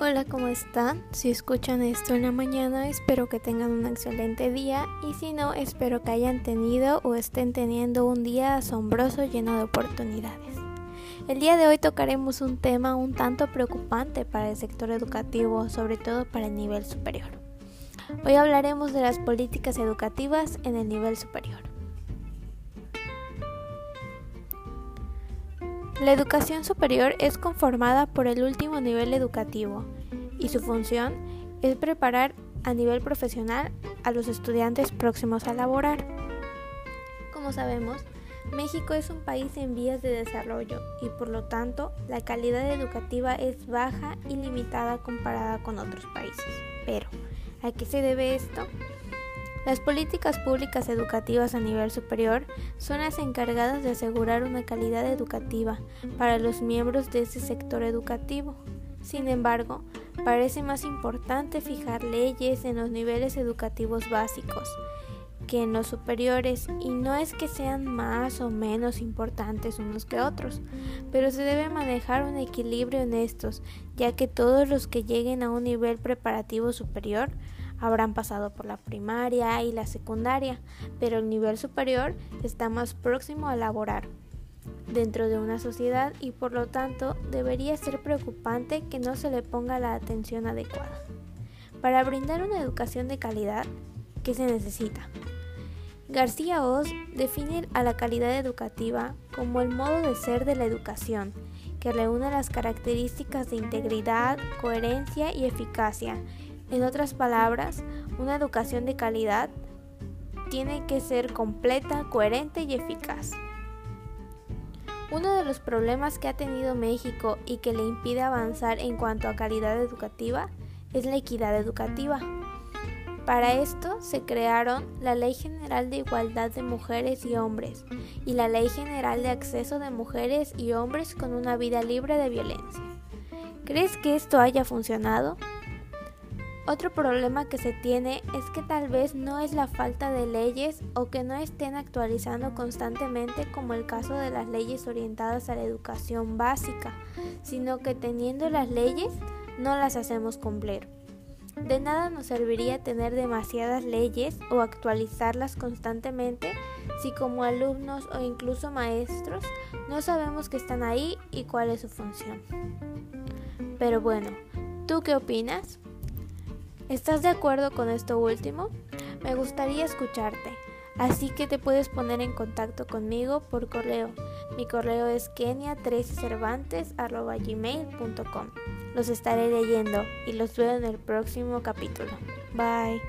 Hola, ¿cómo están? Si escuchan esto en la mañana, espero que tengan un excelente día y si no, espero que hayan tenido o estén teniendo un día asombroso lleno de oportunidades. El día de hoy tocaremos un tema un tanto preocupante para el sector educativo, sobre todo para el nivel superior. Hoy hablaremos de las políticas educativas en el nivel superior. La educación superior es conformada por el último nivel educativo y su función es preparar a nivel profesional a los estudiantes próximos a laborar. Como sabemos, México es un país en vías de desarrollo y por lo tanto la calidad educativa es baja y limitada comparada con otros países. Pero, ¿a qué se debe esto? Las políticas públicas educativas a nivel superior son las encargadas de asegurar una calidad educativa para los miembros de ese sector educativo. Sin embargo, parece más importante fijar leyes en los niveles educativos básicos que en los superiores y no es que sean más o menos importantes unos que otros, pero se debe manejar un equilibrio en estos, ya que todos los que lleguen a un nivel preparativo superior habrán pasado por la primaria y la secundaria, pero el nivel superior está más próximo a laborar dentro de una sociedad y por lo tanto debería ser preocupante que no se le ponga la atención adecuada. Para brindar una educación de calidad, ¿qué se necesita? García Oz define a la calidad educativa como el modo de ser de la educación, que reúne las características de integridad, coherencia y eficacia en otras palabras, una educación de calidad tiene que ser completa, coherente y eficaz. Uno de los problemas que ha tenido México y que le impide avanzar en cuanto a calidad educativa es la equidad educativa. Para esto se crearon la Ley General de Igualdad de Mujeres y Hombres y la Ley General de Acceso de Mujeres y Hombres con una vida libre de violencia. ¿Crees que esto haya funcionado? Otro problema que se tiene es que tal vez no es la falta de leyes o que no estén actualizando constantemente como el caso de las leyes orientadas a la educación básica, sino que teniendo las leyes no las hacemos cumplir. De nada nos serviría tener demasiadas leyes o actualizarlas constantemente si como alumnos o incluso maestros no sabemos que están ahí y cuál es su función. Pero bueno, ¿tú qué opinas? ¿Estás de acuerdo con esto último? Me gustaría escucharte, así que te puedes poner en contacto conmigo por correo. Mi correo es kenia13cervantes.gmail.com Los estaré leyendo y los veo en el próximo capítulo. Bye.